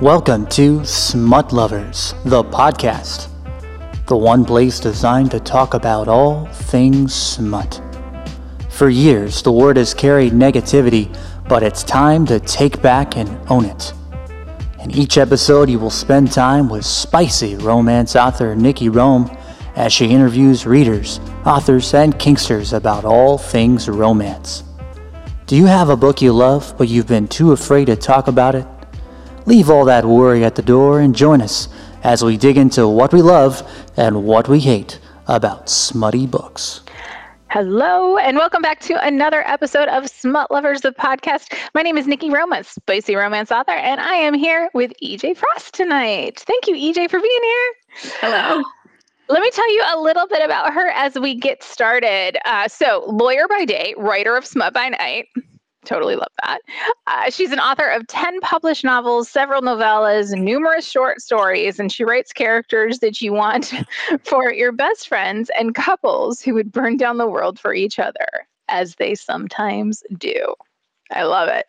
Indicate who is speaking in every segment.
Speaker 1: Welcome to Smut Lovers, the podcast, the one place designed to talk about all things smut. For years, the word has carried negativity, but it's time to take back and own it. In each episode, you will spend time with spicy romance author Nikki Rome as she interviews readers, authors, and kinksters about all things romance. Do you have a book you love, but you've been too afraid to talk about it? Leave all that worry at the door and join us as we dig into what we love and what we hate about smutty books.
Speaker 2: Hello, and welcome back to another episode of Smut Lovers, the podcast. My name is Nikki Rome, spicy romance author, and I am here with EJ Frost tonight. Thank you, EJ, for being here.
Speaker 3: Hello.
Speaker 2: Let me tell you a little bit about her as we get started. Uh, so, lawyer by day, writer of Smut by night. Totally love that. Uh, she's an author of 10 published novels, several novellas, numerous short stories, and she writes characters that you want for your best friends and couples who would burn down the world for each other, as they sometimes do. I love it.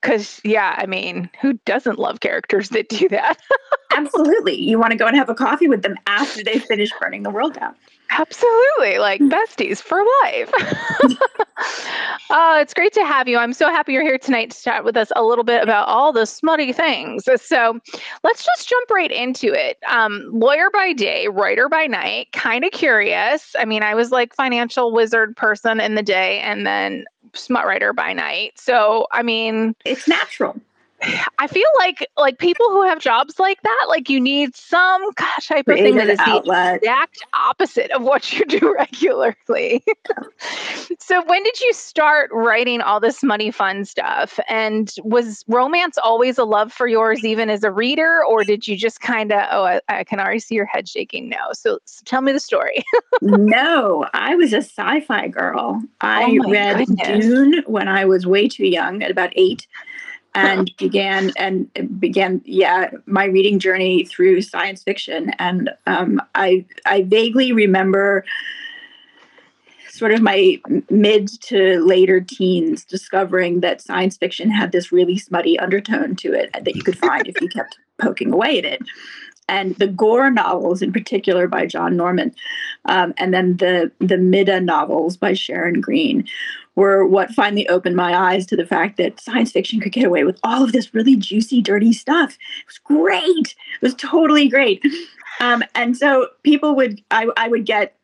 Speaker 2: Because, yeah, I mean, who doesn't love characters that do that?
Speaker 3: Absolutely. You want to go and have a coffee with them after they finish burning the world down.
Speaker 2: Absolutely, like besties for life. uh, it's great to have you. I'm so happy you're here tonight to chat with us a little bit about all the smutty things. So let's just jump right into it. Um, lawyer by day, writer by night, kind of curious. I mean, I was like financial wizard person in the day and then smut writer by night. So, I mean,
Speaker 3: it's natural.
Speaker 2: I feel like like people who have jobs like that, like you need some type of thing that is outlet. the exact opposite of what you do regularly. so when did you start writing all this money fun stuff? And was romance always a love for yours even as a reader? Or did you just kind of, oh, I, I, can already see your head shaking no? So, so tell me the story.
Speaker 3: no, I was a sci-fi girl. I oh read goodness. Dune when I was way too young at about eight and began and began yeah my reading journey through science fiction. And um, i i vaguely remember sort of my mid to later teens discovering that science fiction had this really smutty undertone to it that you could find if you kept poking away at it and the Gor novels in particular by john norman um, and then the the mida novels by sharon green were what finally opened my eyes to the fact that science fiction could get away with all of this really juicy, dirty stuff. It was great. It was totally great. Um, and so people would, I, I would get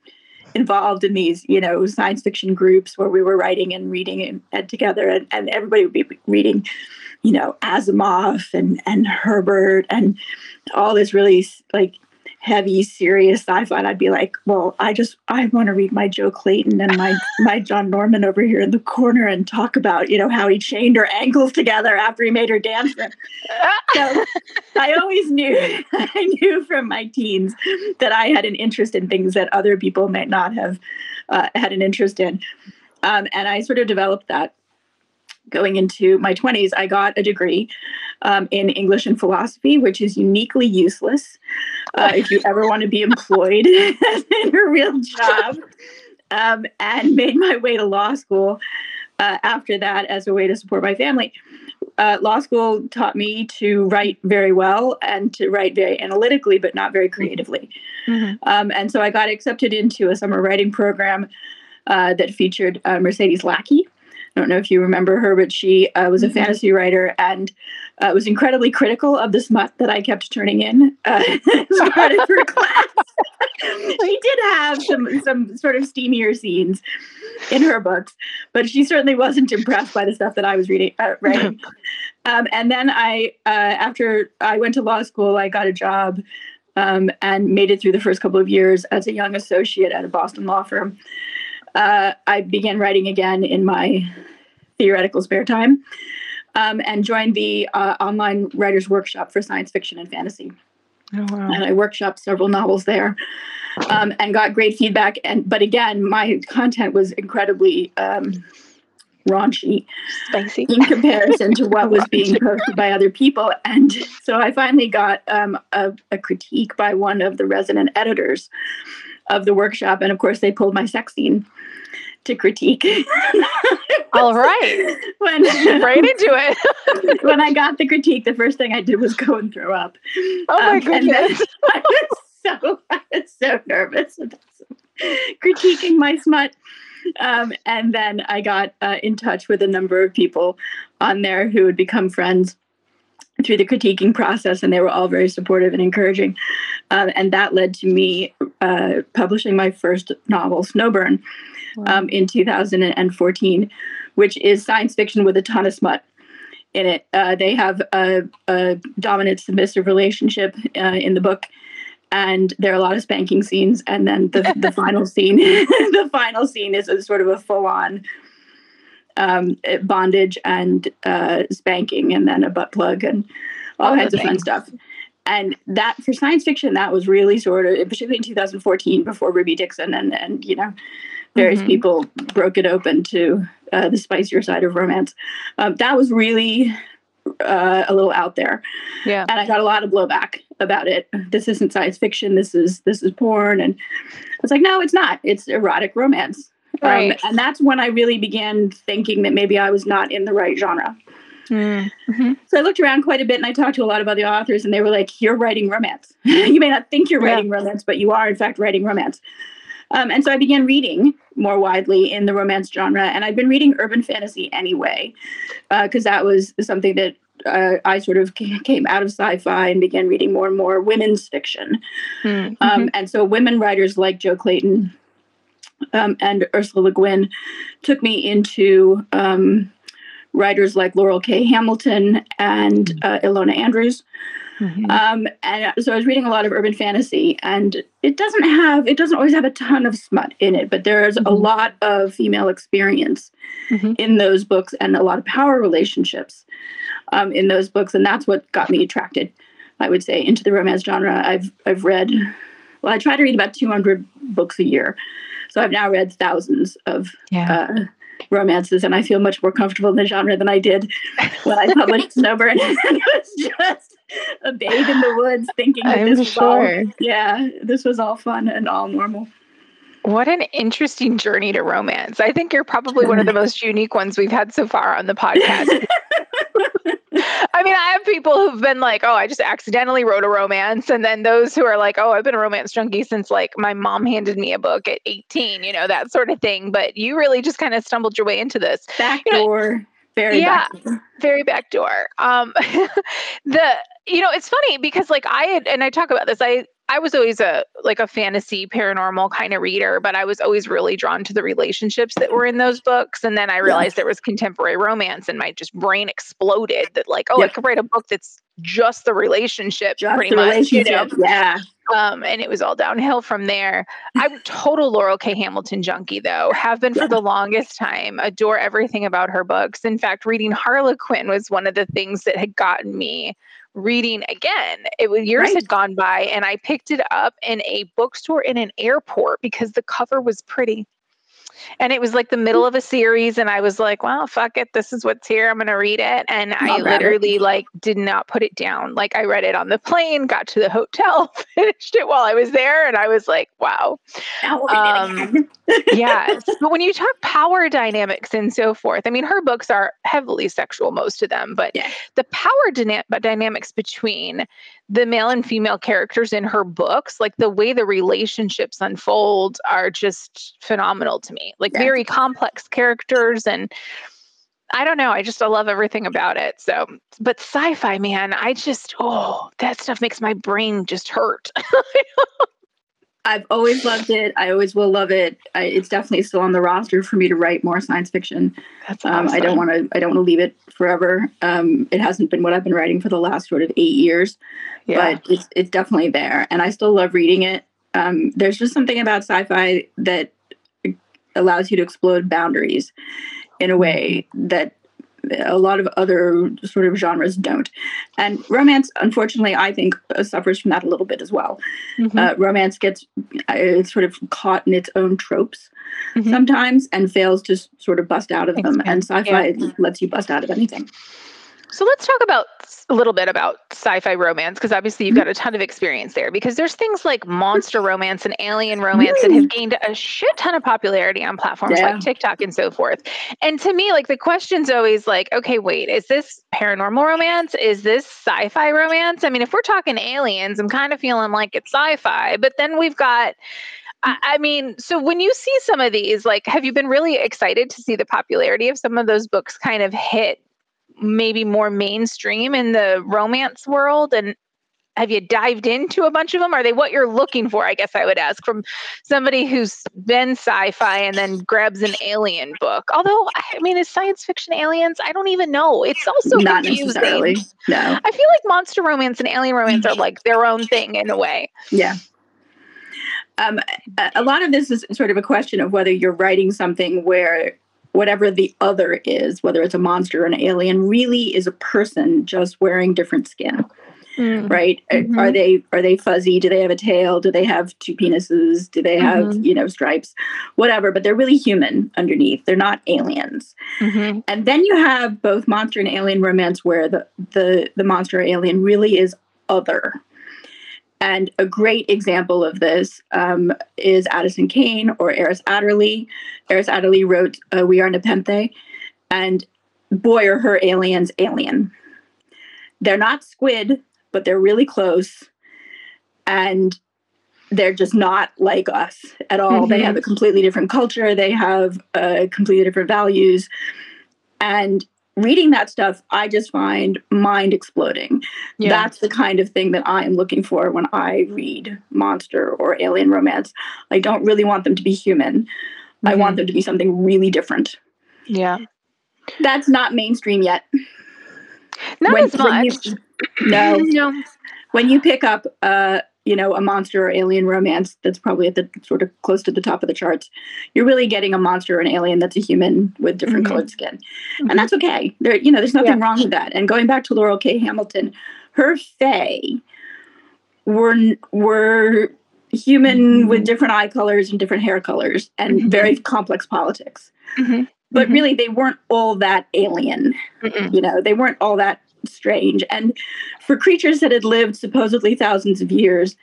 Speaker 3: involved in these, you know, science fiction groups where we were writing and reading and, and together, and, and everybody would be reading, you know, Asimov and and Herbert and all this really like heavy, serious sci-fi, I'd be like, "Well, I just I want to read my Jo Clayton and my my John Norman over here in the corner and talk about you know how he chained her ankles together after he made her dance." so I always knew I knew from my teens that I had an interest in things that other people might not have uh, had an interest in, um, and I sort of developed that going into my 20s, I got a degree um, in English and philosophy, which is uniquely useless uh, if you ever want to be employed in a real job, um, and made my way to law school uh, after that as a way to support my family. Uh, law school taught me to write very well and to write very analytically, but not very creatively. Mm-hmm. Um, and so I got accepted into a summer writing program uh, that featured uh, Mercedes Lackey, I don't know if you remember her, but she uh, was a mm-hmm. fantasy writer and uh, was incredibly critical of the smut that I kept turning in uh, as part of her class. she did have some some sort of steamier scenes in her books, but she certainly wasn't impressed by the stuff that I was reading uh, writing. Um, and then I, uh, after I went to law school, I got a job um, and made it through the first couple of years as a young associate at a Boston law firm uh, I began writing again in my theoretical spare time um, and joined the uh, online writers workshop for science fiction and fantasy. Oh, wow. And I workshopped several novels there um, and got great feedback. And but again, my content was incredibly um, raunchy,
Speaker 2: spicy
Speaker 3: in comparison to what was being posted by other people. And so I finally got um, a, a critique by one of the resident editors of the workshop. And of course, they pulled my sex scene. to critique.
Speaker 2: All right. when right into it.
Speaker 3: when I got the critique, the first thing I did was go and throw up.
Speaker 2: Oh my um, goodness.
Speaker 3: I was so I was so nervous about critiquing my smut. Um, and then I got uh, in touch with a number of people on there who would become friends through the critiquing process, and they were all very supportive and encouraging. Um, and that led to me uh, publishing my first novel, Snowburn, wow. um, in 2014, which is science fiction with a ton of smut in it. Uh, they have a, a, dominant submissive relationship uh, in the book. And there are a lot of spanking scenes, and then the, the final scene, the final scene is a sort of a full on um, bondage and uh, spanking, and then a butt plug and all kinds of fun stuff. And that for science fiction, that was really sort of, particularly in 2014, before Ruby Dixon and and you know, various mm-hmm. people broke it open to uh, the spicier side of romance. Um, that was really uh, a little out there.
Speaker 2: Yeah.
Speaker 3: And I got a lot of blowback about it. This isn't science fiction. This is this is porn. And I was like, no, it's not. It's erotic romance. Um, right. Um, and that's when I really began thinking that maybe I was not in the right genre. Mm-hmm. So I looked around quite a bit and I talked to a lot of other authors, and they were like, You're writing romance. you may not think you're yeah. writing romance, but you are, in fact, writing romance. Um, and so I began reading more widely in the romance genre, and I've been reading urban fantasy anyway, because uh, that was something that uh, I sort of came out of sci-fi and began reading more and more women's fiction. Mm-hmm. Um, and so women writers like Jo Clayton um, and Ursula Le Guin took me into um, writers like Laurell K. Hamilton and mm-hmm. uh, Ilona Andrews. Mm-hmm. Um, and so I was reading a lot of urban fantasy, and it doesn't have, it doesn't always have a ton of smut in it, but there's mm-hmm. a lot of female experience mm-hmm. in those books and a lot of power relationships um, in those books, and that's what got me attracted, I would say, into the romance genre. I've I've read, well, I try to read about 200 books a year, so I've now read thousands of yeah. uh, romances, and I feel much more comfortable in the genre than I did when I published Snowburn. it was just a babe in the woods, thinking that I'm this was sure. all yeah, this was all fun and all normal.
Speaker 2: What an interesting journey to romance. I think you're probably one of the most unique ones we've had so far on the podcast. I mean, I have people who've been like, oh, I just accidentally wrote a romance. And then those who are like, oh, I've been a romance junkie since like my mom handed me a book at 18, you know, that sort of thing. But you really just kind of stumbled your way into this.
Speaker 3: Backdoor. You know, very yeah, backdoor.
Speaker 2: very backdoor. Um, the you know, it's funny because like I had, and I talk about this. I I was always a like a fantasy paranormal kind of reader, but I was always really drawn to the relationships that were in those books. And then I realized there was contemporary romance, and my just brain exploded that like, oh, yep. I could write a book that's just the relationship,
Speaker 3: just
Speaker 2: pretty
Speaker 3: the much. Relationship. You know? Yeah.
Speaker 2: Um, and it was all downhill from there. I'm total Laurell K. Hamilton junkie, though. Have been for the longest time. Adore everything about her books. In fact, reading Harlequin was one of the things that had gotten me reading again. It was years right. had gone by and I picked it up in a bookstore in an airport because the cover was pretty and it was like the middle of a series and i was like well fuck it. This is what's here i'm going to read it. And not i literally it. like did not put it down. Like i read it on the plane got to the hotel finished it while i was there and i was like wow. Um, yes. But when you talk power dynamics and so forth i mean her books are heavily sexual most of them but yeah. the power dyna- dynamics between the male and female characters in her books, like the way the relationships unfold are just phenomenal to me. Like yeah. very complex characters and I don't know. I just I love everything about it. So, but sci-fi, man, I just oh, that stuff makes my brain just hurt.
Speaker 3: I've always loved it. I always will love it. I, it's definitely still on the roster for me to write more science fiction. That's awesome. Um, I don't want to. I don't want to leave it forever. Um, it hasn't been what I've been writing for the last sort of eight years, yeah. but it's it's definitely there, and I still love reading it. Um, there's just something about sci-fi that allows you to explode boundaries in a way that a lot of other sort of genres don't. And romance, unfortunately, I think uh, suffers from that a little bit as well. Mm-hmm. Uh, romance gets uh, sort of caught in its own tropes mm-hmm. sometimes and fails to sort of bust out of them. And sci fi yeah. lets you bust out of anything.
Speaker 2: So let's talk about a little bit about sci-fi romance because obviously you've mm-hmm. got a ton of experience there because there's things like mm-hmm. monster romance and alien romance that have mm-hmm. gained a shit ton of popularity on platforms yeah. like TikTok and so forth. And to me like the question's always like okay wait is this paranormal romance is this sci-fi romance? I mean if we're talking aliens I'm kind of feeling like it's sci-fi but then we've got I mean, so when you see some of these, like, have you been really excited to see the popularity of some of those books kind of hit maybe more mainstream in the romance world? And have you dived into a bunch of them? Are they what you're looking for i guess i would ask from somebody who's been sci-fi and then grabs an alien book? Although i mean is science fiction aliens? I don't even know. It's also not confusing. necessarily no. I feel like monster romance and alien romance are like their own thing in a way.
Speaker 3: Yeah. Um, a lot of this is sort of a question of whether you're writing something where whatever the other is, whether it's a monster or an alien, really is a person just wearing different skin. Mm. Right? Mm-hmm. Are they are they fuzzy? Do they have a tail? Do they have two penises? Do they have, mm-hmm. you know, stripes? Whatever, but they're really human underneath. They're not aliens. Mm-hmm. And then you have both monster and alien romance where the the the monster or alien really is other. And a great example of this um, is Addison Cain or Eris Adderley. Eris Adderley wrote uh, We Are Nepenthe, and boy, are her aliens alien. They're not squid, but they're really close. And they're just not like us at all. Mm-hmm. They have a completely different culture, they have uh, completely different values. And reading that stuff, I just find mind exploding. Yeah. That's the kind of thing that I am looking for when I read monster or alien romance. I don't really want them to be human. Mm-hmm. I want mm-hmm. them to be something really different.
Speaker 2: Yeah.
Speaker 3: That's not mainstream yet.
Speaker 2: Not when, as much.
Speaker 3: You, no. no. When you pick up uh, you know, a monster or alien romance that's probably at the sort of close to the top of the charts, you're really getting a monster or an alien that's a human with different mm-hmm. colored skin. Mm-hmm. And that's okay. There, you know, there's nothing yeah. wrong with that. And going back to Laurell K. Hamilton, her fae were were human mm-hmm. with different eye colors and different hair colors and mm-hmm. very complex politics. Mm-hmm. But mm-hmm. really, they weren't all that alien. You know, they weren't all that strange. And for creatures that had lived supposedly thousands of years,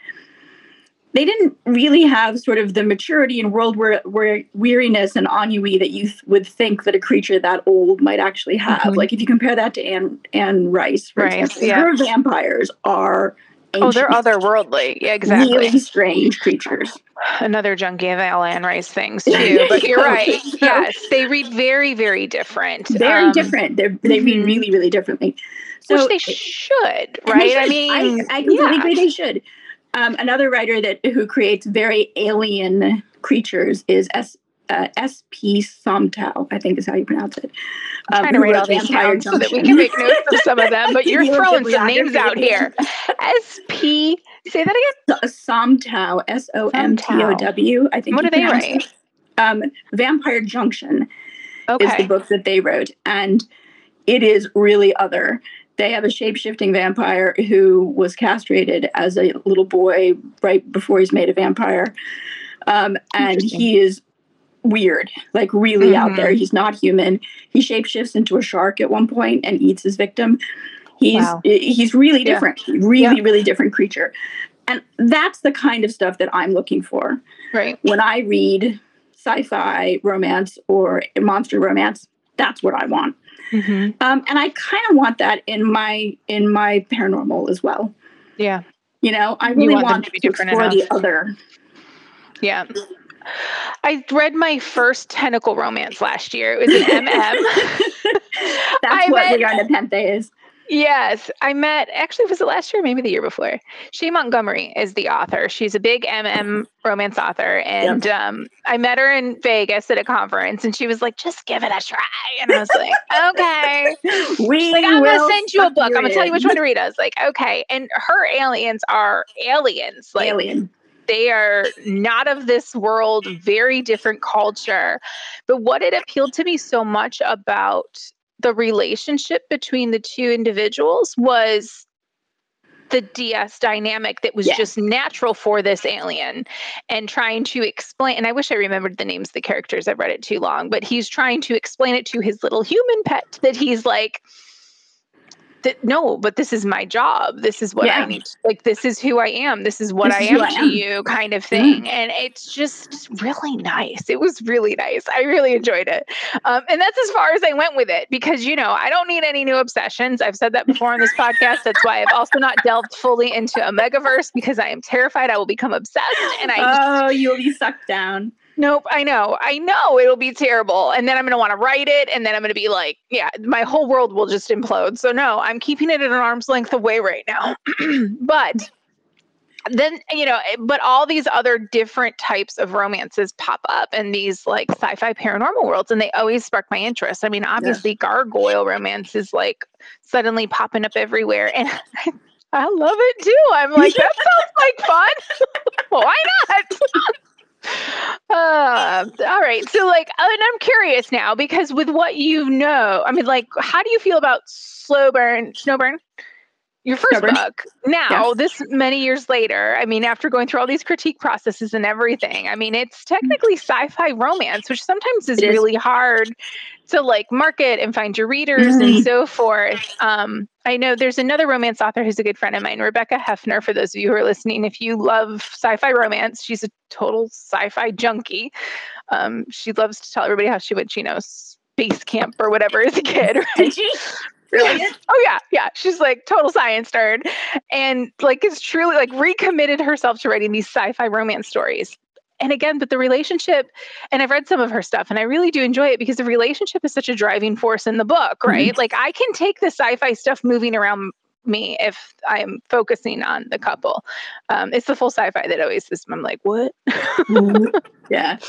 Speaker 3: they didn't really have sort of the maturity and world where, where weariness and ennui that you th- would think that a creature that old might actually have. Mm-hmm. Like if you compare that to Anne Anne Rice, for Rice, example, yeah. her vampires are
Speaker 2: oh, they're otherworldly. Yeah, exactly.
Speaker 3: Really strange creatures.
Speaker 2: Another junkie of Anne Rice things too. But you're right. yes, they read very, very different.
Speaker 3: Very um, different. They're, they mm-hmm. read really, really differently.
Speaker 2: So Which they should, right? I mean,
Speaker 3: I, I completely yeah. agree. They should. Um, another writer that who creates very alien creatures is S. Uh, S.P. Somtow, I think is how you pronounce it.
Speaker 2: I'm um, trying to write all these down so that we can make notes of some of them, but you're throwing some names out here. S.P. Say that again.
Speaker 3: Somtow, S O M T O W. I think.
Speaker 2: What do they write?
Speaker 3: Um, Vampire Junction okay. is the book that they wrote, and it is really other they have a shape-shifting vampire who was castrated as a little boy right before he's made a vampire um, and he is weird like really mm-hmm. out there he's not human he shapeshifts into a shark at one point and eats his victim he's wow. he's really different yeah. really yeah. really different creature and that's the kind of stuff that i'm looking for
Speaker 2: right
Speaker 3: when i read sci-fi romance or monster romance that's what i want Mm-hmm. Um, and I kind of want that in my in my paranormal as well.
Speaker 2: Yeah.
Speaker 3: You know, I really want, want to, be to explore enough. the other.
Speaker 2: Yeah. I read my first tentacle romance last year. It was an MM.
Speaker 3: That's I what met, Are Nepenthe is.
Speaker 2: Yes, I met actually was it last year, maybe the year before. Shae Montgomery is the author. She's a big MM romance author, and yep. um, I met her in Vegas at a conference, and she was like, "Just give it a try," and I was like, "Okay."
Speaker 3: We
Speaker 2: like, I'm gonna send you a book. I'm gonna tell you which one to read. I was like, "Okay," and her aliens are aliens, like
Speaker 3: alien.
Speaker 2: They are not of this world, very different culture. But what it appealed to me so much about the relationship between the two individuals was the DS dynamic that was yeah. just natural for this alien and trying to explain. And I wish I remembered the names of the characters. I've read it too long, but he's trying to explain it to his little human pet that he's like, no, but this is my job. This is what yeah. I need. Like, this is who I am. This is what this I am I to you, kind of thing. Mm. And it's just really nice. It was really nice. I really enjoyed it. Um, and that's as far as I went with it because, you know, I don't need any new obsessions. I've said that before on this podcast. That's why I've also not delved fully into omegaverse because I am terrified I will become obsessed. And I,
Speaker 3: oh, you'll be sucked down.
Speaker 2: Nope, I know. I know it'll be terrible. And then I'm going to want to write it. And then I'm going to be like, yeah, my whole world will just implode. So, no, I'm keeping it at an arm's length away right now. but then, you know, eh, but all these other different types of romances pop up in these like sci fi paranormal worlds. And they always spark my interest. I mean, obviously, yeah. gargoyle romance is like suddenly popping up everywhere. And I love it too. I'm like, that sounds like fun. Why not? uh, all right. So, like, and I'm curious now because with what you know, I mean, like, how do you feel about slow burn, Snowburn? Your first book. Now, yes. this many years later, I mean, after going through all these critique processes and everything, I mean, it's technically sci-fi romance, which sometimes is, is. really hard to like market and find your readers mm-hmm. and so forth. Um, I know there's another romance author who's a good friend of mine, Rebecca Hefner. For those of you who are listening, if you love sci-fi romance, she's a total sci-fi junkie. Um, she loves to tell everybody how she went, you know, space camp or whatever as a kid. Right? Did she? Really? oh yeah, yeah. She's like total science nerd, and like is truly like recommitted herself to writing these sci-fi romance stories and again, but the relationship, and I've read some of her stuff and I really do enjoy it because the relationship is such a driving force in the book, right? Mm-hmm. Like I can take the sci fi stuff moving around me if I'm focusing on the couple. Um, it's the full sci-fi that always is. I'm like, what?
Speaker 3: mm-hmm. Yeah,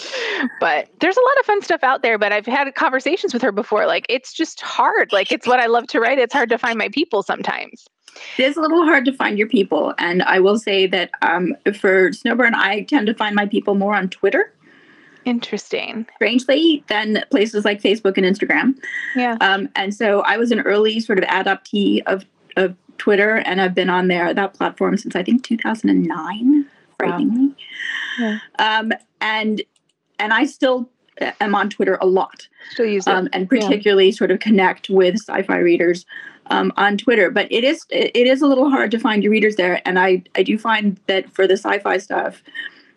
Speaker 2: but there's a lot of fun stuff out there. But I've had conversations with her before. Like, it's just hard. Like, it's what I love to write. It's hard to find my people sometimes.
Speaker 3: It is a little hard to find your people, and I will say that um, for Snowburn, I tend to find my people more on Twitter.
Speaker 2: Interesting.
Speaker 3: Strangely, than places like Facebook and Instagram.
Speaker 2: Yeah.
Speaker 3: Um, and so I was an early sort of adoptee of of Twitter, and I've been on there that platform since I think 2009. Frighteningly. Wow. Yeah. Um, and and I still am on Twitter a lot.
Speaker 2: Still use it. Um,
Speaker 3: and particularly yeah. sort of connect with sci-fi readers um, on Twitter. But it is it is a little hard to find your readers there, and I I do find that for the sci-fi stuff,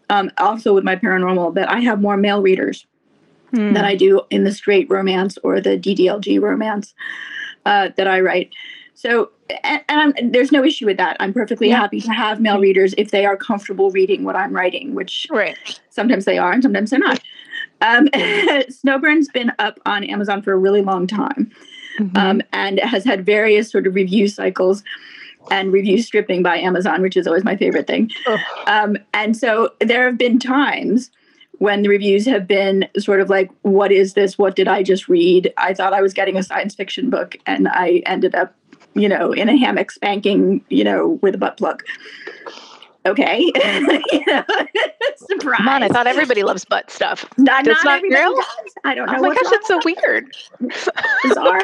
Speaker 3: um, also with my paranormal, that I have more male readers hmm. than I do in the straight romance or the DDLG romance uh, that I write. So, and, and there's no issue with that. I'm perfectly yeah. happy to have male readers if they are comfortable reading what I'm writing, which
Speaker 2: right.
Speaker 3: sometimes they are and sometimes they're not. Um, Snowburn's been up on Amazon for a really long time mm-hmm. um, and has had various sort of review cycles and review stripping by Amazon, which is always my favorite thing. Oh. Um, and so there have been times when the reviews have been sort of like, what is this? What did I just read? I thought I was getting a science fiction book and I ended up, you know, in a hammock spanking, you know, with a butt plug okay. you
Speaker 2: know, surprise. Come on, I thought everybody loves butt stuff.
Speaker 3: Not, not, not everybody real? does. I don't know.
Speaker 2: Oh my gosh, it's so weird.
Speaker 3: Bizarre.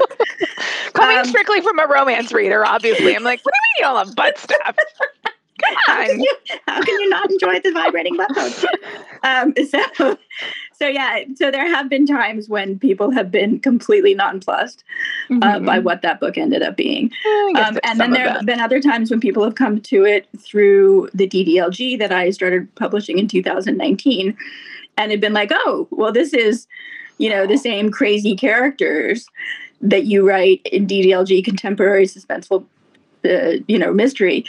Speaker 2: Coming um, strictly from a romance reader, obviously. I'm like, what do you mean you don't love butt stuff? Come on.
Speaker 3: How can you, how can you not enjoy the vibrating butt um, so so yeah, so there have been times when people have been completely nonplussed uh, mm-hmm. by what that book ended up being. Um, and then there have been other times when people have come to it through the DDLG that I started publishing in 2019 and have been like, oh, well, this is, you know, the same crazy characters that you write in DDLG contemporary suspenseful, uh, you know, mystery.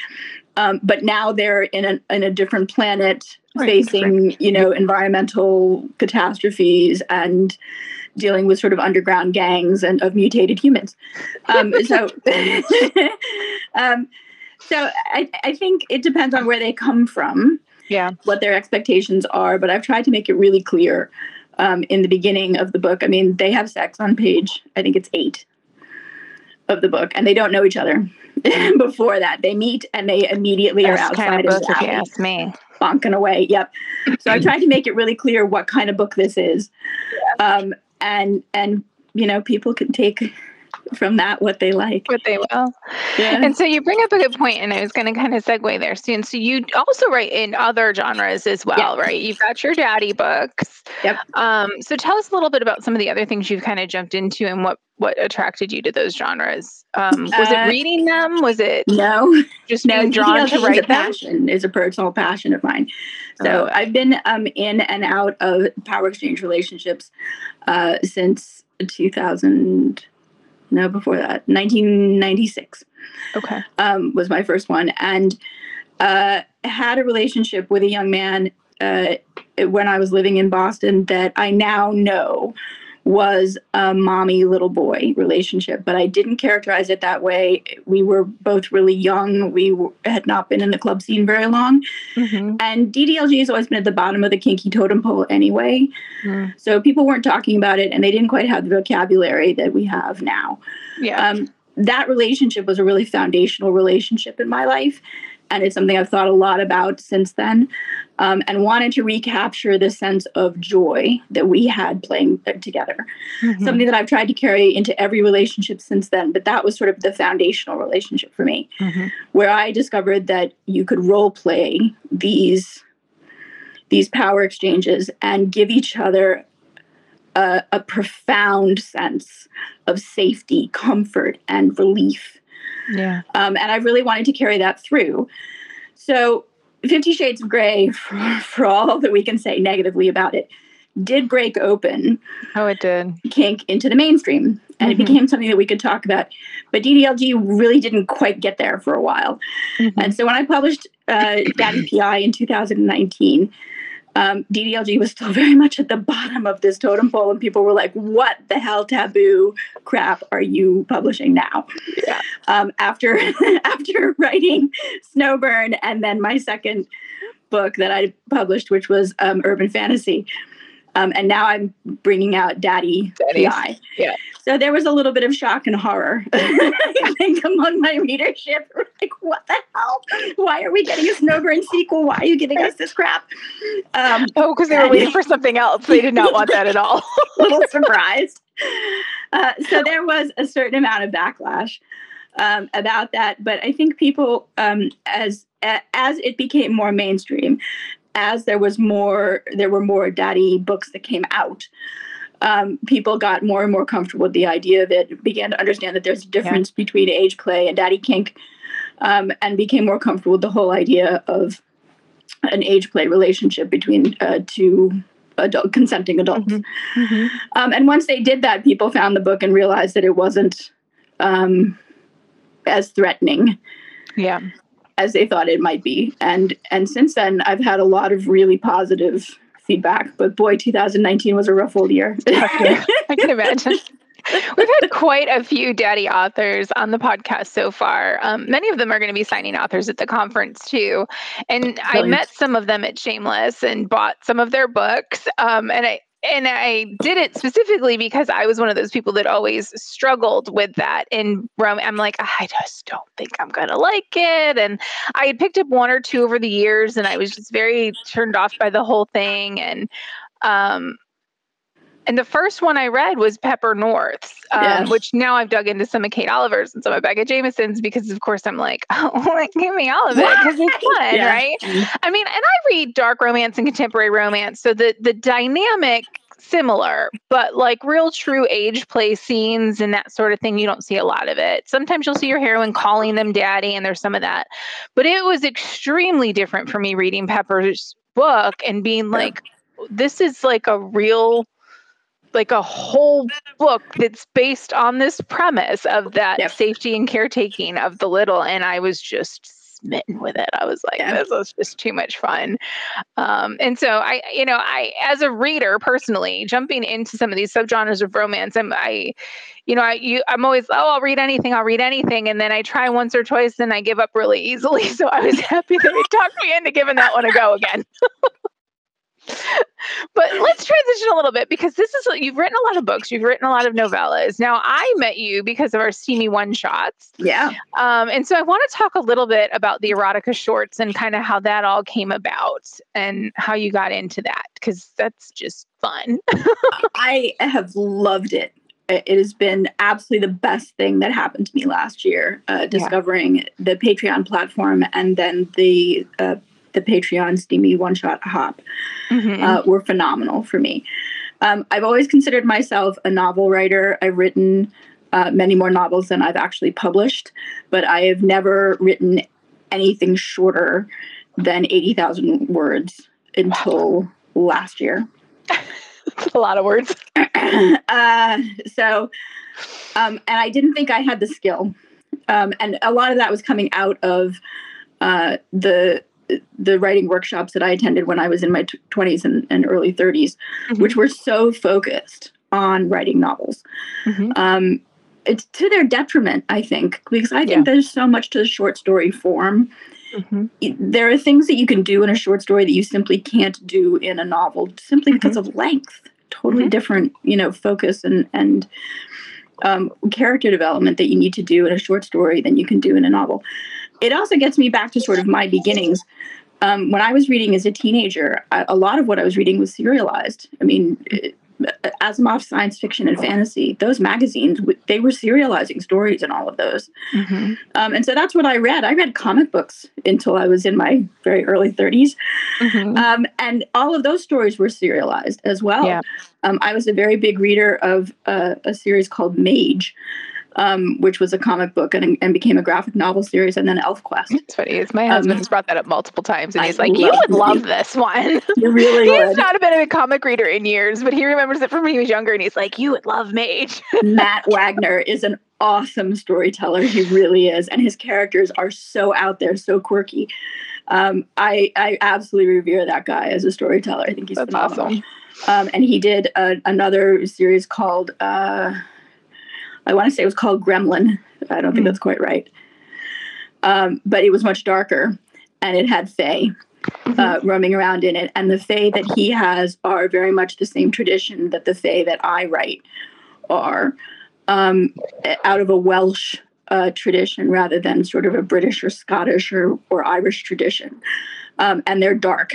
Speaker 3: Um, but now they're in a, in a different planet right, facing, you know, environmental catastrophes and dealing with sort of underground gangs and of mutated humans. Um, so, um, so I, I think it depends on where they come from.
Speaker 2: Yeah.
Speaker 3: What their expectations are, but I've tried to make it really clear um, in the beginning of the book. I mean, they have sex on page, I think it's eight of the book, and they don't know each other. before that. They meet and they immediately That's are outside kind of, book, if you ask me. Bonking away. Yep. So I tried to make it really clear what kind of book this is. Yeah. Um, and and you know, people can take from that what they like.
Speaker 2: What they will. Yeah. And so you bring up a good point, and I was going to kind of segue there soon. So you also write in other genres as well, right? You've got your daddy books.
Speaker 3: Yep.
Speaker 2: Um, so tell us a little bit about some of the other things you've kind of jumped into and what what attracted you to those genres. Um, was uh, it reading them? Was it
Speaker 3: no,
Speaker 2: just no, being drawn to write
Speaker 3: a passion is a personal passion of mine. So uh, I've been um, in and out of power exchange relationships uh, since 2000 no before that. 1996
Speaker 2: okay.
Speaker 3: um, was my first one. And uh, had a relationship with a young man uh, when i was living in boston that i now know was a mommy little boy relationship, but I didn't characterize it that way. We were both really young. We w- had not been in the club scene very long. Mm-hmm. And DDLG has always been at the bottom of the kinky totem pole anyway. Mm. So people weren't talking about it and they didn't quite have the vocabulary that we have now.
Speaker 2: Yeah. Um,
Speaker 3: that relationship was a really foundational relationship in my life and it's something I've thought a lot about since then, um, and wanted to recapture the sense of joy that we had playing together. Mm-hmm. Something that I've tried to carry into every relationship since then, but that was sort of the foundational relationship for me, mm-hmm. where I discovered that you could role play these these power exchanges and give each other a, a profound sense of safety, comfort, and relief
Speaker 2: yeah.
Speaker 3: Um, and I really wanted to carry that through. So, Fifty Shades of Grey, for, for all that we can say negatively about it, did break open.
Speaker 2: Oh, it did.
Speaker 3: Kink into the mainstream. And mm-hmm. it became something that we could talk about. But DDLG really didn't quite get there for a while. Mm-hmm. And so when I published uh, Daddy PI in 2019, um, DDLG was still very much at the bottom of this totem pole, and people were like, "What the hell taboo crap are you publishing now?"
Speaker 2: Yeah.
Speaker 3: Um, after after writing Snowburn, and then my second book that I published, which was um, Urban Fantasy, um, and now I'm bringing out Daddy PI.
Speaker 2: Yeah.
Speaker 3: So there was a little bit of shock and horror, I think, among my readership. Like, what the hell? Why are we getting a Snowburn sequel? Why are you giving us this crap?
Speaker 2: Um, oh, because they were waiting for something else. They did not want that at all.
Speaker 3: a little surprised. Uh, so there was a certain amount of backlash um, about that, but I think people, um, as as it became more mainstream, as there was more, there were more daddy books that came out um, people got more and more comfortable with the idea of it, began to understand that there's a difference yeah. between age play and daddy kink, um, and became more comfortable with the whole idea of an age play relationship between uh, two adult consenting adults. Mm-hmm. Mm-hmm. Um, and once they did that, people found the book and realized that it wasn't um, as threatening.
Speaker 2: Yeah.
Speaker 3: As they thought it might be, and and since then, I've had a lot of really positive feedback. But boy, 2019 was a rough old year.
Speaker 2: I can imagine. We've had quite a few daddy authors on the podcast so far. Um, many of them are going to be signing authors at the conference too. And Brilliant. I met some of them at Shameless and bought some of their books. Um, and I, and I did it specifically because I was one of those people that always struggled with that in Rome. I'm like, I just don't think I'm gonna like it. And I had picked up one or two over the years, and I was just very turned off by the whole thing. And um, and the first one I read was Pepper North's, um, yes. which now I've dug into some of Kate Oliver's and some of Becca Jameson's because, of course, I'm like, oh, give me all of it because it's fun, yeah. right? I mean, and I read dark romance and contemporary romance, so the the dynamic similar, but like real true age play scenes and that sort of thing, you don't see a lot of it. Sometimes you'll see your heroine calling them daddy, and there's some of that. But it was extremely different for me reading Pepper's book and being like, this is like a real like a whole book that's based on this premise of that yep. safety and caretaking of the little and i was just smitten with it i was like yeah. this was just too much fun um, and so i you know i as a reader personally jumping into some of these subgenres of romance i'm i you know i you, i'm always oh i'll read anything i'll read anything and then i try once or twice and i give up really easily so i was happy that you talked me into giving that one a go again but let's transition a little bit because this is you've written a lot of books, you've written a lot of novellas. Now, I met you because of our steamy one shots.
Speaker 3: Yeah.
Speaker 2: Um, and so I want to talk a little bit about the erotica shorts and kind of how that all came about and how you got into that because that's just fun.
Speaker 3: I have loved it it has been absolutely the best thing that happened to me last year, uh, discovering yeah. the Patreon platform and then the uh, the Patreon Steamy One Shot Hop mm-hmm. uh, were phenomenal for me. Um, I've always considered myself a novel writer. I've written uh, many more novels than I've actually published, but I have never written anything shorter than 80,000 words until wow. last year.
Speaker 2: A lot of words.
Speaker 3: uh, so, um, and I didn't think I had the skill. Um, and a lot of that was coming out of uh, the the writing workshops that I attended when I was in my t- 20s and, and early 30s, mm-hmm. which were so focused on writing novels. Mm-hmm. Um, it's to their detriment, I think, because I think yeah. there's so much to the short story form. Mm-hmm. There are things that you can do in a short story that you simply can't do in a novel, simply because mm-hmm. of length. Totally mm-hmm. different, you know, focus and and um, character development that you need to do in a short story than you can do in a novel. It also gets me back to sort of my beginnings. Um, when I was reading as a teenager, I, a lot of what I was reading was serialized. I mean, it, Asimov science fiction and fantasy, those magazines, they were serializing stories in all of those. Mm-hmm. Um, and so that's what I read. I read comic books until I was in my very early 30s. Mm-hmm. Um, and all of those stories were serialized as well. Yeah. Um, I was a very big reader of uh, a series called Mage, um, which was a comic book and, and became a graphic novel series, and then ElfQuest.
Speaker 2: It's funny. It's my husband um, has brought that up multiple times, and I he's like, "You would love this one."
Speaker 3: You really
Speaker 2: He's would. not been a comic reader in years, but he remembers it from when he was younger, and he's like, "You would love Mage."
Speaker 3: Matt Wagner is an awesome storyteller. He really is, and his characters are so out there, so quirky. Um, I I absolutely revere that guy as a storyteller. I think he's That's phenomenal. Awesome. Um, and he did a, another series called. Uh, I want to say it was called Gremlin. I don't think mm. that's quite right. Um, but it was much darker and it had Fae mm-hmm. uh, roaming around in it. And the Fae that he has are very much the same tradition that the Fae that I write are um, out of a Welsh uh, tradition rather than sort of a British or Scottish or, or Irish tradition. Um, and they're dark.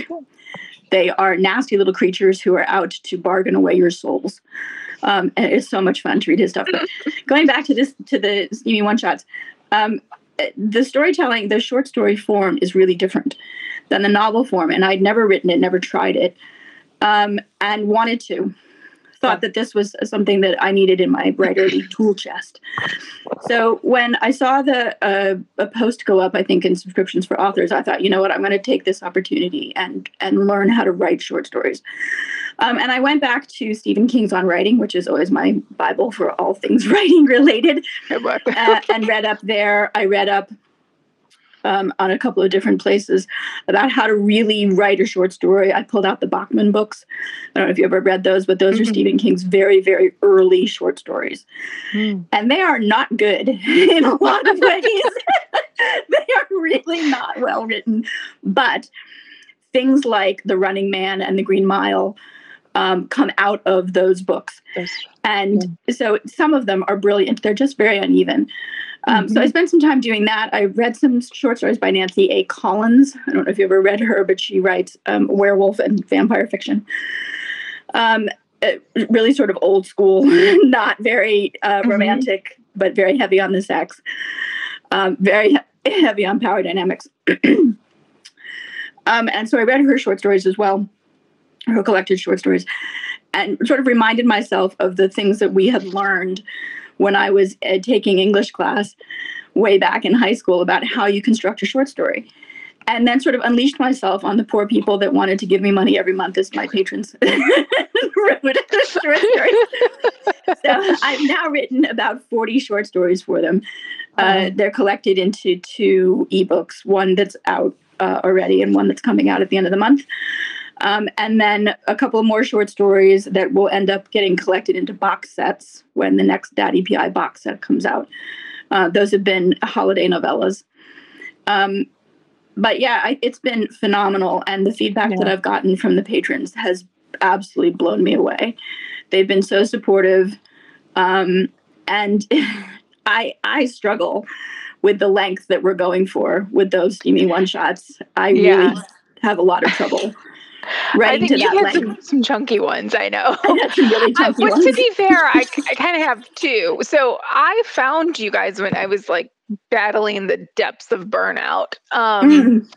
Speaker 3: They are nasty little creatures who are out to bargain away your souls. Um, and it's so much fun to read his stuff. But going back to this, to the steamy one shots, um, the storytelling, the short story form is really different than the novel form. And I'd never written it, never tried it, um, and wanted to thought that this was something that I needed in my writerly tool chest. So when I saw the uh, a post go up, I think in subscriptions for authors, I thought, you know what, I'm going to take this opportunity and and learn how to write short stories. Um, and I went back to Stephen King's On Writing, which is always my bible for all things writing related, uh, and read up there. I read up um, on a couple of different places about how to really write a short story. I pulled out the Bachman books. I don't know if you ever read those, but those mm-hmm. are Stephen King's very, very early short stories. Mm. And they are not good in a lot of ways. they are really not well written. But things like The Running Man and The Green Mile um, come out of those books. And yeah. so some of them are brilliant. They're just very uneven. Um, mm-hmm. So I mm-hmm. spent some time doing that. I read some short stories by Nancy A. Collins. I don't know if you ever read her, but she writes um, werewolf and vampire fiction. Um, really sort of old school, not very uh, mm-hmm. romantic, but very heavy on the sex. Um, very he- heavy on power dynamics. Um, and so I read her short stories as well, her collected short stories, and sort of reminded myself of the things that we had learned when I was uh, taking English class way back in high school about how you construct a short story. And then sort of unleashed myself on the poor people that wanted to give me money every month as my patrons wrote short stories. so I've now written about 40 short stories for them. Uh, they're collected into two ebooks, one that's out uh, already and one that's coming out at the end of the month. Um, and then a couple more short stories that will end up getting collected into box sets when the next Daddy PI box set comes out. Uh, those have been holiday novellas. Um, but yeah, I, it's been phenomenal. And the feedback yeah. that I've gotten from the patrons has absolutely blown me away. They've been so supportive. Um, and I, I struggle with the length that we're going for with those steamy one shots. I really have a lot of trouble
Speaker 2: Right I think you had some, some, chunky ones. I know. I really uh, but ones. to be fair, I, I kind of have two. So I found you guys when I was like battling the depths of burnout. Um, mm.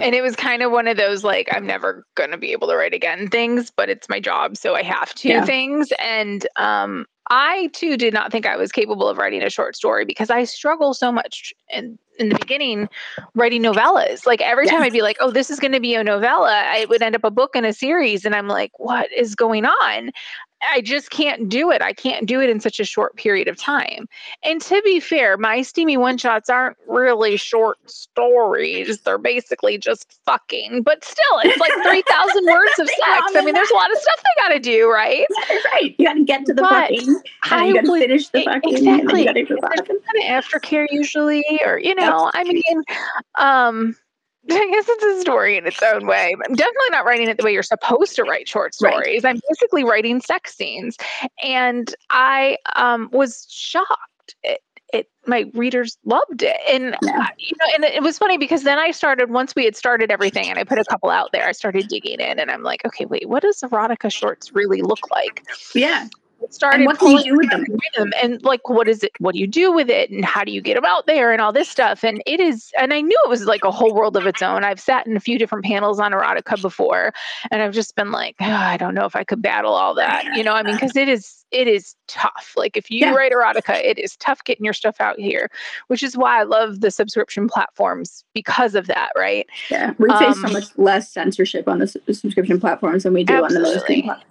Speaker 2: And it was kind of one of those like, I'm never going to be able to write again things, but it's my job. So I have to yeah. things. And um, I too did not think I was capable of writing a short story because I struggle so much in, in the beginning writing novellas. Like every yes. time I'd be like, oh, this is going to be a novella, I would end up a book and a series. And I'm like, what is going on? I just can't do it. I can't do it in such a short period of time. And to be fair, my steamy one shots aren't really short stories. They're basically just fucking. But still, it's like 3,000 words of sex. I mean, there's a lot of stuff they got to do, right?
Speaker 3: Right. You got to get to the but fucking. And you got to finish the fucking.
Speaker 2: Exactly. There's some kind of aftercare usually, or, you know, I mean, um, I guess it's a story in its own way. I'm definitely not writing it the way you're supposed to write short stories. Right. I'm basically writing sex scenes. And I um, was shocked. It, it my readers loved it and yeah. you know and it was funny because then i started once we had started everything and i put a couple out there i started digging in and i'm like okay wait what does erotica shorts really look like
Speaker 3: yeah
Speaker 2: started and what do you do with them? them? and like what is it what do you do with it and how do you get them out there and all this stuff and it is and i knew it was like a whole world of its own i've sat in a few different panels on erotica before and i've just been like oh, i don't know if i could battle all that you know i mean because it is it is tough like if you yeah. write erotica it is tough getting your stuff out here which is why i love the subscription platforms because of that right
Speaker 3: yeah we face um, so much less censorship on the subscription platforms than we do absolutely. on the mainstream platforms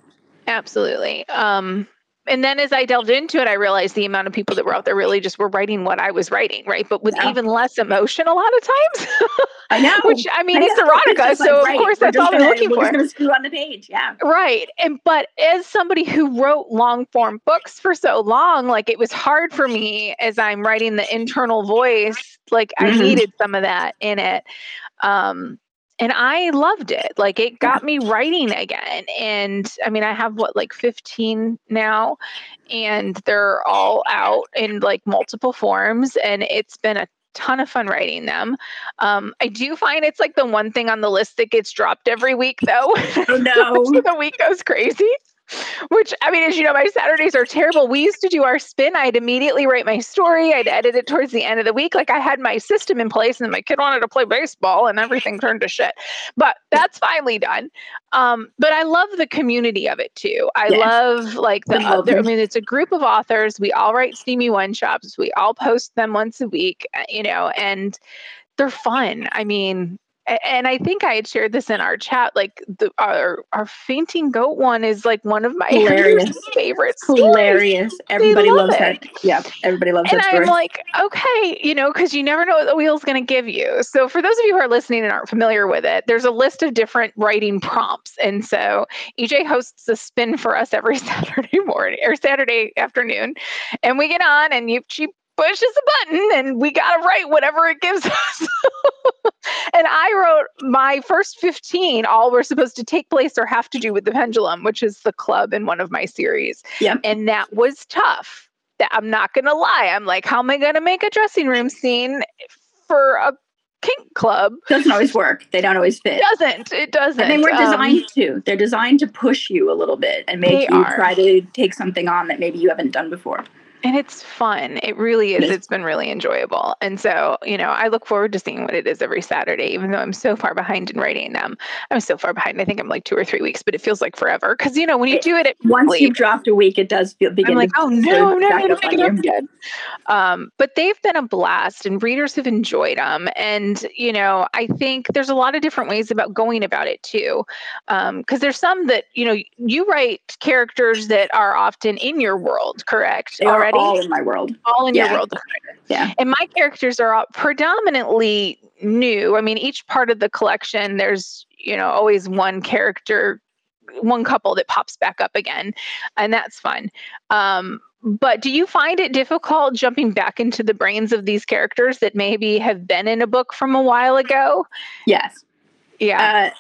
Speaker 2: Absolutely. Um, and then as I delved into it, I realized the amount of people that were out there really just were writing what I was writing, right? But with yeah. even less emotion a lot of times.
Speaker 3: I know.
Speaker 2: Which I mean, I it's erotica, it's so like, of course that's all they're looking
Speaker 3: we're
Speaker 2: for.
Speaker 3: We're just screw on the page, yeah.
Speaker 2: Right, and but as somebody who wrote long form books for so long, like it was hard for me as I'm writing the internal voice. Like mm-hmm. I needed some of that in it. Um, and I loved it. Like it got me writing again. And I mean, I have what, like 15 now, and they're all out in like multiple forms. And it's been a ton of fun writing them. Um, I do find it's like the one thing on the list that gets dropped every week, though.
Speaker 3: Oh, no.
Speaker 2: the week goes crazy. Which I mean, as you know, my Saturdays are terrible. We used to do our spin. I'd immediately write my story. I'd edit it towards the end of the week. Like I had my system in place, and my kid wanted to play baseball, and everything turned to shit. But that's finally done. Um, but I love the community of it too. I yes. love like the. Other, I mean, it's a group of authors. We all write steamy one shots. We all post them once a week. Uh, you know, and they're fun. I mean, and I think I had shared this in our chat. Like the our our fainting goat one is like one of my hilarious favorites.
Speaker 3: Hilarious. Everybody loves it. that. Yeah, everybody loves
Speaker 2: and
Speaker 3: that story.
Speaker 2: I'm like, okay, you know, because you never know what the wheel's going to give you. So for those of you who are listening and aren't familiar with it, there's a list of different writing prompts, and so EJ hosts a spin for us every Saturday morning or Saturday afternoon, and we get on and you she pushes a button and we got to write whatever it gives us. and I wrote my first 15, all were supposed to take place or have to do with the pendulum, which is the club in one of my series.
Speaker 3: Yep.
Speaker 2: And that was tough. That I'm not going to lie. I'm like, how am I going to make a dressing room scene for a kink club?
Speaker 3: Doesn't always work. They don't always fit.
Speaker 2: It doesn't. It doesn't.
Speaker 3: And they were designed um, to. They're designed to push you a little bit and make you are. try to take something on that maybe you haven't done before
Speaker 2: and it's fun. It really is. It's been really enjoyable. And so, you know, I look forward to seeing what it is every Saturday, even though I'm so far behind in writing them. I'm so far behind. I think I'm like two or three weeks, but it feels like forever. Cause you know, when you do it, it
Speaker 3: once you've dropped a week, it does feel begin.
Speaker 2: I'm like, oh no, I'm never gonna make it up again. Um, but they've been a blast and readers have enjoyed them. And, you know, I think there's a lot of different ways about going about it too. Um, cause there's some that, you know, you write characters that are often in your world, correct?
Speaker 3: They already all in my world.
Speaker 2: All in
Speaker 3: yeah.
Speaker 2: your world.
Speaker 3: Yeah.
Speaker 2: And my characters are all predominantly new. I mean, each part of the collection, there's, you know, always one character, one couple that pops back up again. And that's fun. Um, but do you find it difficult jumping back into the brains of these characters that maybe have been in a book from a while ago?
Speaker 3: Yes.
Speaker 2: Yeah.
Speaker 3: Uh,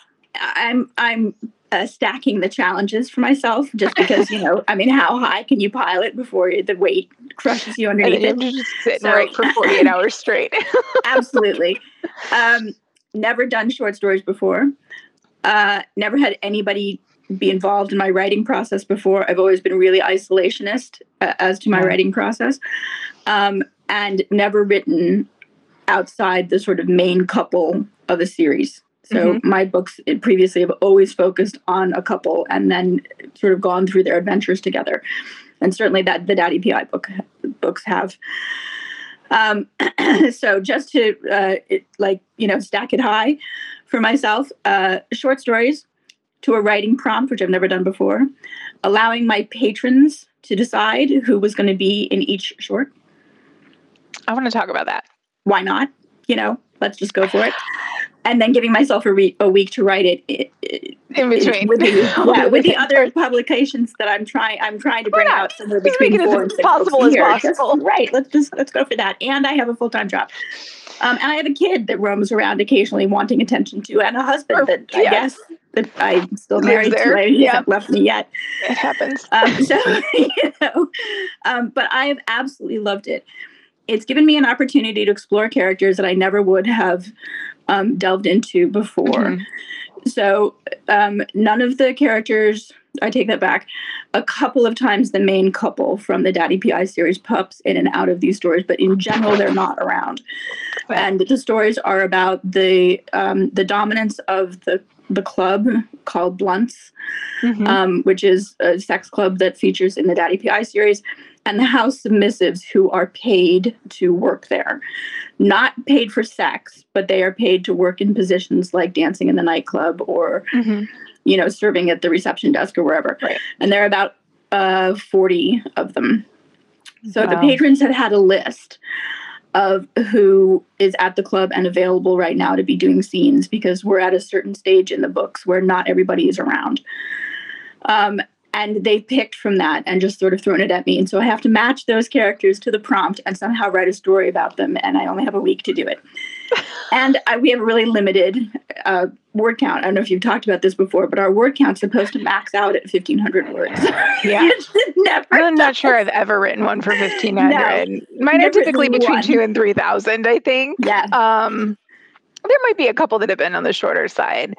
Speaker 3: I'm I'm uh, stacking the challenges for myself just because you know i mean how high can you pile it before the weight crushes you underneath
Speaker 2: and it just sitting so, right for 48 hours straight
Speaker 3: absolutely um, never done short stories before Uh, never had anybody be involved in my writing process before. I've always been really isolationist uh, as to my yeah. writing process, um, and never written outside the sort of main couple of a series. So mm-hmm. my books previously have always focused on a couple and then sort of gone through their adventures together, and certainly that the Daddy PI book books have. Um, so just to uh, it, like you know stack it high for myself, uh, short stories to a writing prompt, which I've never done before, allowing my patrons to decide who was going to be in each short.
Speaker 2: I want to talk about that.
Speaker 3: Why not? You know, let's just go for it. And then giving myself a, re- a week to write it,
Speaker 2: in between
Speaker 3: with the, yeah, with the other publications that I'm trying I'm trying to bring out somewhere between four and six
Speaker 2: possible as possible.
Speaker 3: Just, right. Let's just let's go for that. And I have a full time job. Um, and I have a kid that roams around occasionally wanting attention to, and a husband that I guess that I'm still married to. I yep. haven't left me yet.
Speaker 2: It happens.
Speaker 3: Um, so you know, um, but I have absolutely loved it. It's given me an opportunity to explore characters that I never would have um, delved into before. Mm-hmm. So um, none of the characters I take that back. A couple of times the main couple from the Daddy PI series pops in and out of these stories, but in general they're not around. And the stories are about the um, the dominance of the the club called Blunts, mm-hmm. um, which is a sex club that features in the Daddy PI series, and the house submissives who are paid to work there. Not paid for sex, but they are paid to work in positions like dancing in the nightclub or mm-hmm you know, serving at the reception desk or wherever.
Speaker 2: Right.
Speaker 3: And there are about uh, 40 of them. So wow. the patrons have had a list of who is at the club and available right now to be doing scenes because we're at a certain stage in the books where not everybody is around. Um, and they picked from that and just sort of thrown it at me. And so I have to match those characters to the prompt and somehow write a story about them. And I only have a week to do it. and I, we have a really limited uh, word count. I don't know if you've talked about this before, but our word count's supposed to max out at 1,500 words.
Speaker 2: Yeah. never I'm not sure I've ever written one for 1,500. No, Mine are typically between one. two and 3,000, I think.
Speaker 3: Yeah.
Speaker 2: Um, there might be a couple that have been on the shorter side.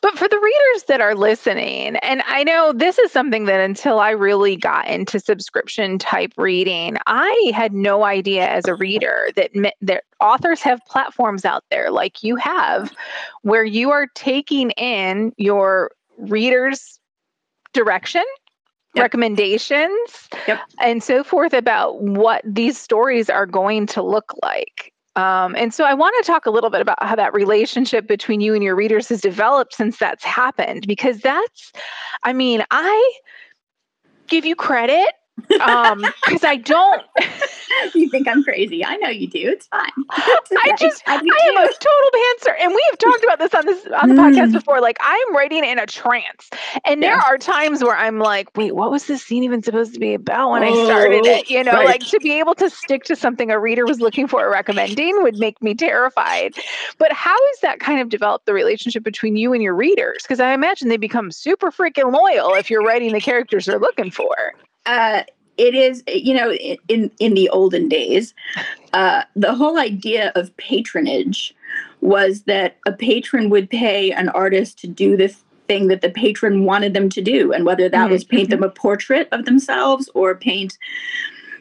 Speaker 2: But for the readers that are listening, and I know this is something that until I really got into subscription type reading, I had no idea as a reader that, that authors have platforms out there like you have where you are taking in your readers' direction Yep. recommendations
Speaker 3: yep.
Speaker 2: and so forth about what these stories are going to look like. Um, and so I want to talk a little bit about how that relationship between you and your readers has developed since that's happened, because that's, I mean, I give you credit um because i don't
Speaker 3: you think i'm crazy. I know you do. It's fine.
Speaker 2: It's okay. i just i, I am a total pantser and we have talked about this on this on the mm. podcast before. Like i'm writing in a trance and there are times where i'm like wait what was this scene even supposed to be about when oh, i started it? You know right. like to be able to stick to something a reader was looking for or recommending would make me terrified. But how has that kind of developed the relationship between you and your readers? Because i imagine they become super freaking loyal if you're writing the characters they're looking for
Speaker 3: uh, it is you know in in the olden days uh, the whole idea of patronage was that a patron would pay an artist to do the thing that the patron wanted them to do and whether that mm-hmm. was paint them mm-hmm. a portrait of themselves or paint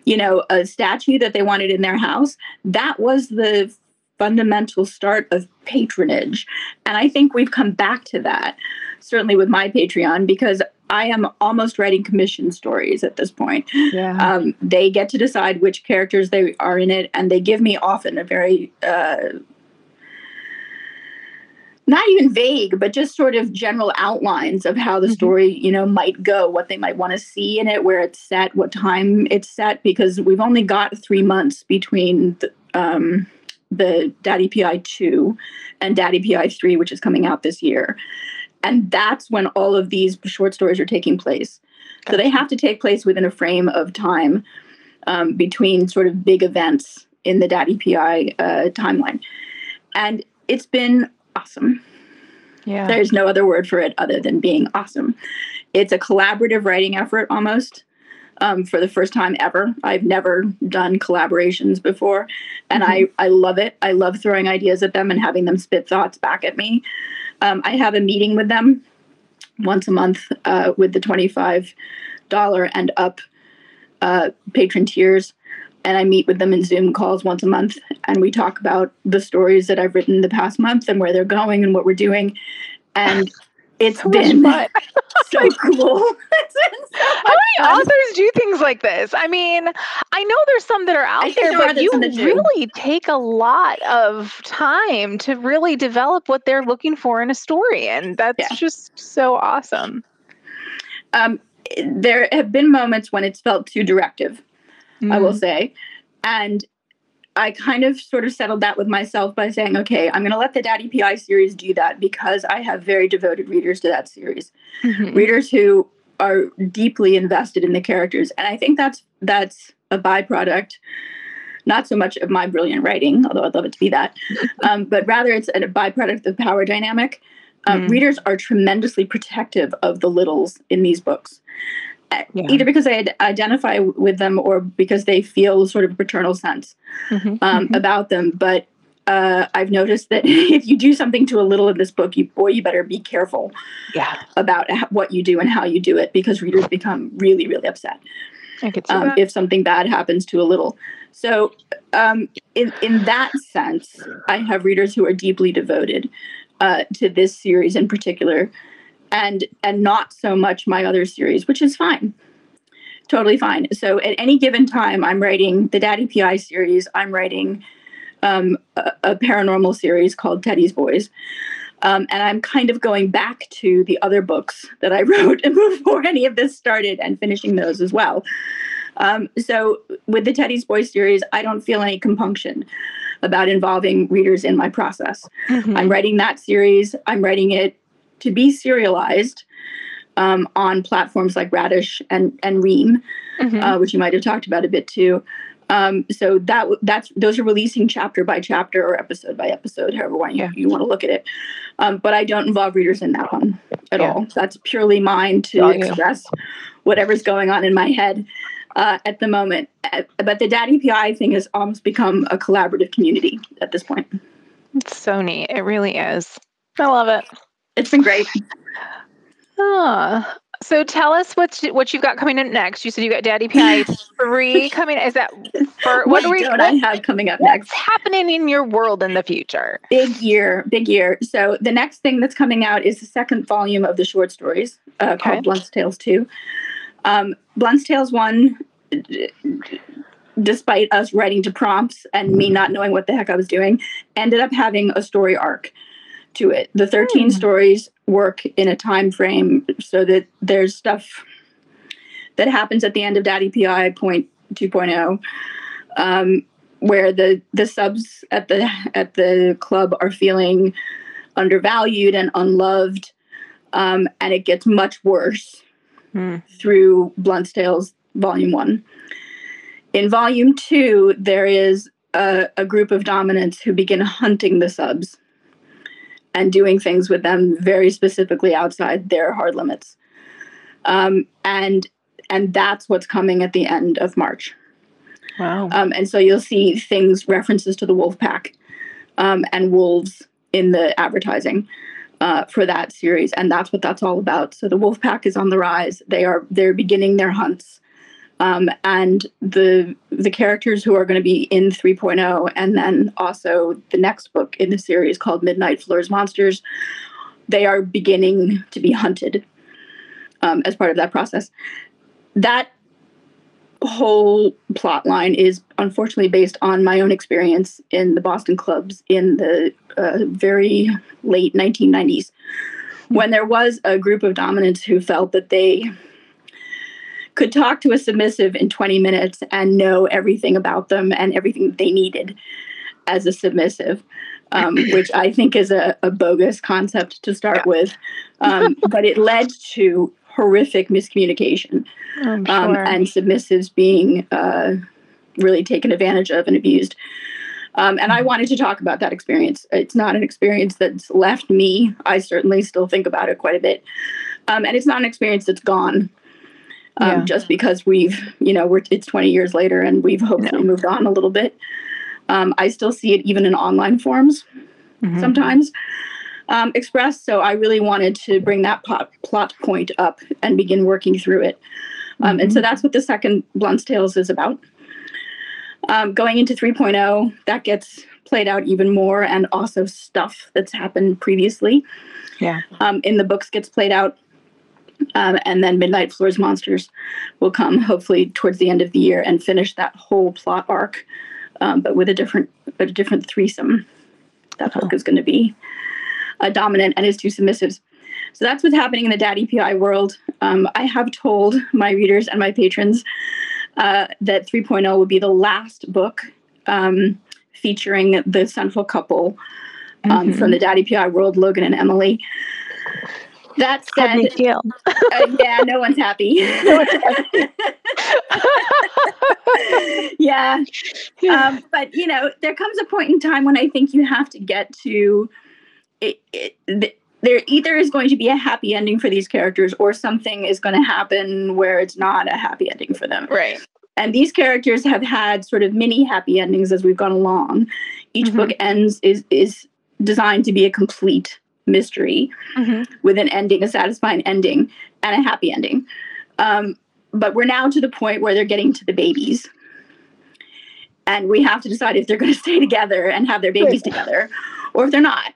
Speaker 3: you know a statue that they wanted in their house that was the fundamental start of patronage and i think we've come back to that certainly with my patreon because I am almost writing commission stories at this point.
Speaker 2: Yeah.
Speaker 3: Um, they get to decide which characters they are in it, and they give me often a very uh, not even vague, but just sort of general outlines of how the mm-hmm. story, you know, might go, what they might want to see in it, where it's set, what time it's set, because we've only got three months between the, um, the Daddy PI 2 and Daddy PI 3, which is coming out this year. And that's when all of these short stories are taking place. So they have to take place within a frame of time um, between sort of big events in the Daddy PI uh, timeline. And it's been awesome.
Speaker 2: Yeah.
Speaker 3: There's no other word for it other than being awesome. It's a collaborative writing effort almost. Um, for the first time ever. I've never done collaborations before, and mm-hmm. I, I love it. I love throwing ideas at them and having them spit thoughts back at me. Um, I have a meeting with them once a month uh, with the $25 and up uh, patron tiers. And I meet with them in Zoom calls once a month. And we talk about the stories that I've written the past month and where they're going and what we're doing. And it's so been so cool.
Speaker 2: so How many fun. authors do things like this? I mean, I know there's some that are out there, there, but you really take a lot of time to really develop what they're looking for in a story. And that's yeah. just so awesome.
Speaker 3: Um, there have been moments when it's felt too directive, mm. I will mm. say. And I kind of sort of settled that with myself by saying, okay, I'm going to let the Daddy PI series do that because I have very devoted readers to that series. Mm-hmm. Readers who are deeply invested in the characters. And I think that's that's a byproduct not so much of my brilliant writing, although I'd love it to be that, um, but rather it's a byproduct of the power dynamic. Um, mm. Readers are tremendously protective of the littles in these books yeah. either because I identify with them or because they feel sort of a paternal sense mm-hmm. Um, mm-hmm. about them. But uh, I've noticed that if you do something to a little in this book, you boy, you better be careful
Speaker 2: yeah.
Speaker 3: about what you do and how you do it because readers become really, really upset um, if something bad happens to a little. So, um, in in that sense, I have readers who are deeply devoted uh, to this series in particular and and not so much my other series, which is fine. Totally fine. So at any given time, I'm writing the Daddy PI series. I'm writing um, a, a, paranormal series called Teddy's Boys. Um, and I'm kind of going back to the other books that I wrote before any of this started and finishing those as well. Um, so with the Teddy's Boys series, I don't feel any compunction about involving readers in my process. Mm-hmm. I'm writing that series. I'm writing it to be serialized um, on platforms like Radish and and Ream, mm-hmm. uh, which you might have talked about a bit too. Um, so that that's those are releasing chapter by chapter or episode by episode, however one you, yeah. you want to look at it. Um, but I don't involve readers in that one at yeah. all. That's purely mine to express whatever's going on in my head uh, at the moment. Uh, but the Daddy PI thing has almost become a collaborative community at this point.
Speaker 2: It's so neat. It really is. I love it.
Speaker 3: It's been great.
Speaker 2: Ah, so tell us what you, what you've got coming in next. You said you got Daddy PI three coming. Is that
Speaker 3: for what, what are we? What I have coming up next?
Speaker 2: What's happening in your world in the future?
Speaker 3: Big year, big year. So the next thing that's coming out is the second volume of the short stories uh, okay. called Blunt's Tales two. Um, Blunt's Tales one. Despite us writing to prompts and me not knowing what the heck I was doing, ended up having a story arc to it. The 13 mm. stories work in a time frame so that there's stuff that happens at the end of Daddy PI point 2.0 um, where the the subs at the at the club are feeling undervalued and unloved um, and it gets much worse mm. through Blunt's Tales volume 1. In volume 2 there is a, a group of dominants who begin hunting the subs and doing things with them very specifically outside their hard limits. Um, and and that's what's coming at the end of March.
Speaker 2: Wow.
Speaker 3: Um, and so you'll see things references to the wolf pack um, and wolves in the advertising uh, for that series, and that's what that's all about. So the wolf pack is on the rise. They are they're beginning their hunts. Um, and the the characters who are going to be in 3.0 and then also the next book in the series called midnight floors monsters they are beginning to be hunted um, as part of that process. That whole plot line is unfortunately based on my own experience in the boston clubs in the uh, very late 1990s when there was a group of dominants who felt that they could talk to a submissive in 20 minutes and know everything about them and everything they needed as a submissive, um, which I think is a, a bogus concept to start yeah. with. Um, but it led to horrific miscommunication um, and submissives being uh, really taken advantage of and abused. Um, and I mm-hmm. wanted to talk about that experience. It's not an experience that's left me. I certainly still think about it quite a bit. Um, and it's not an experience that's gone um, yeah. just because we've, you know, we're it's 20 years later and we've hopefully moved on a little bit. Um, I still see it even in online forms mm-hmm. sometimes. um, Express. So I really wanted to bring that plot, plot point up and begin working through it. Um, mm-hmm. And so mm-hmm. that's what the second Blunt's Tales is about. Um, going into 3.0, that gets played out even more, and also stuff that's happened previously.
Speaker 2: Yeah.
Speaker 3: Um, in the books gets played out. Um, and then Midnight Floors Monsters will come hopefully towards the end of the year and finish that whole plot arc, um, but with a different a different threesome. That book oh. is going to be a dominant and his two submissives. So that's what's happening in the Daddy PI world. Um, I have told my readers and my patrons uh, that 3.0 will be the last book um, featuring the central couple um, mm-hmm. from the Daddy PI world, Logan and Emily. That said,
Speaker 2: deal.
Speaker 3: uh, yeah, no one's happy. no one's happy. yeah. Um, but, you know, there comes a point in time when I think you have to get to it, it, there either is going to be a happy ending for these characters or something is going to happen where it's not a happy ending for them.
Speaker 2: Right.
Speaker 3: And these characters have had sort of mini happy endings as we've gone along. Each mm-hmm. book ends is is designed to be a complete mystery mm-hmm. with an ending, a satisfying ending, and a happy ending. Um, but we're now to the point where they're getting to the babies. And we have to decide if they're going to stay together and have their babies right. together or if they're not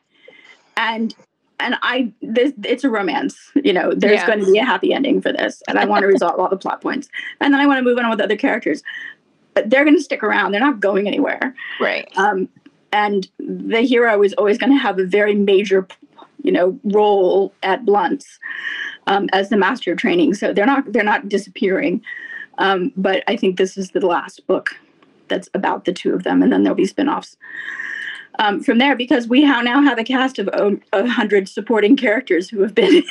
Speaker 3: and and I this it's a romance. You know, there's going to be a happy ending for this, and I want to resolve all the plot points, and then I want to move on with other characters. But they're going to stick around. They're not going anywhere.
Speaker 2: Right.
Speaker 3: Um, and the hero is always going to have a very major, you know, role at Blunts um, as the master of training. So they're not they're not disappearing. Um, but I think this is the last book that's about the two of them, and then there'll be spin-offs um, from there because we now have a cast of a hundred supporting characters who have been in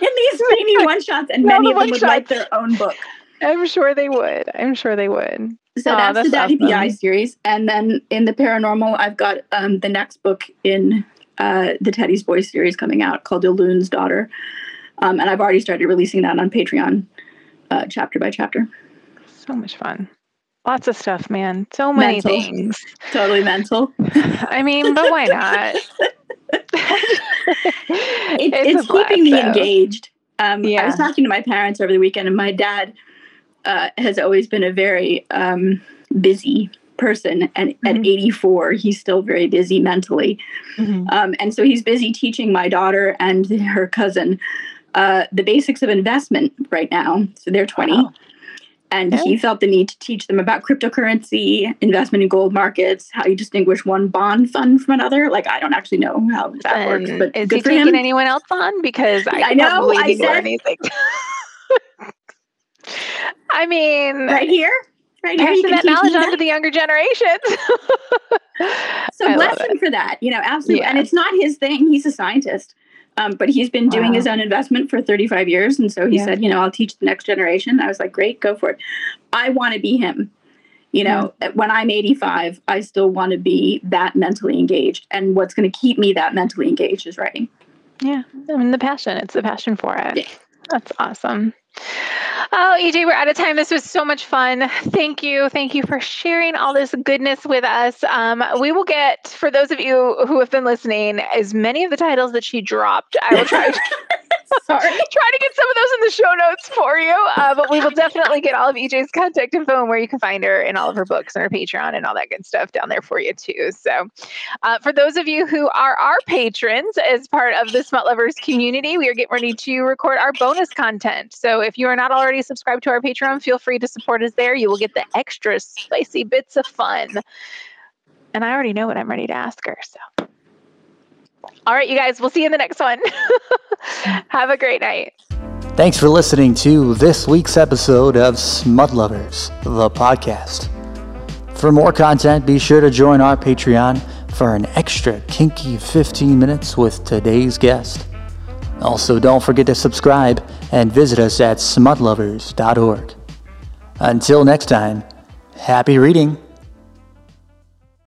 Speaker 3: these mini one shots, and many of them would like their own book.
Speaker 2: I'm sure they would. I'm sure they would.
Speaker 3: So oh, that's, that's, the Daddy awesome. PI series, and then in the paranormal, I've got um, the next book in uh, the Teddy's Boys series coming out called Elun's Daughter, um, and I've already started releasing that on Patreon, uh, chapter by chapter.
Speaker 2: So much fun. Lots of stuff, man. So many mental. things.
Speaker 3: Totally mental.
Speaker 2: I mean, but why not?
Speaker 3: it, it's, it's keeping me engaged. Um, yeah. I was talking to my parents over the weekend, and my dad uh, has always been a very um, busy person. And mm-hmm. at 84, he's still very busy mentally. Mm-hmm. Um, and so he's busy teaching my daughter and her cousin uh, the basics of investment right now. So they're 20. Wow and okay. he felt the need to teach them about cryptocurrency, investment in gold markets, how you distinguish one bond fund from another. Like I don't actually know how that works, but
Speaker 2: is he taking him. anyone else on? Because I, I know I said anything. I mean,
Speaker 3: right here, right
Speaker 2: passing that knowledge on to the younger generations.
Speaker 3: so bless him for that. You know, absolutely. Yeah. And it's not his thing. He's a scientist. Um, but he's been doing wow. his own investment for 35 years. And so he yeah. said, you know, I'll teach the next generation. I was like, great, go for it. I want to be him. You know, yeah. when I'm 85, I still want to be that mentally engaged. And what's going to keep me that mentally engaged is writing.
Speaker 2: Yeah. I mean, the passion, it's the passion for it. Yeah. That's awesome. Oh, EJ, we're out of time. This was so much fun. Thank you. Thank you for sharing all this goodness with us. Um, we will get, for those of you who have been listening, as many of the titles that she dropped. I will try. Sorry. Try to get some of those in the show notes for you. Uh, but we will definitely get all of EJ's contact info and where you can find her and all of her books and her Patreon and all that good stuff down there for you too. So, uh, for those of you who are our patrons as part of the Smut Lovers community, we are getting ready to record our bonus content. So, if you are not already subscribed to our Patreon, feel free to support us there. You will get the extra spicy bits of fun. And I already know what I'm ready to ask her. So. All right, you guys, we'll see you in the next one. Have a great night.
Speaker 1: Thanks for listening to this week's episode of Smut Lovers, the podcast. For more content, be sure to join our Patreon for an extra kinky 15 minutes with today's guest. Also, don't forget to subscribe and visit us at smutlovers.org. Until next time, happy reading.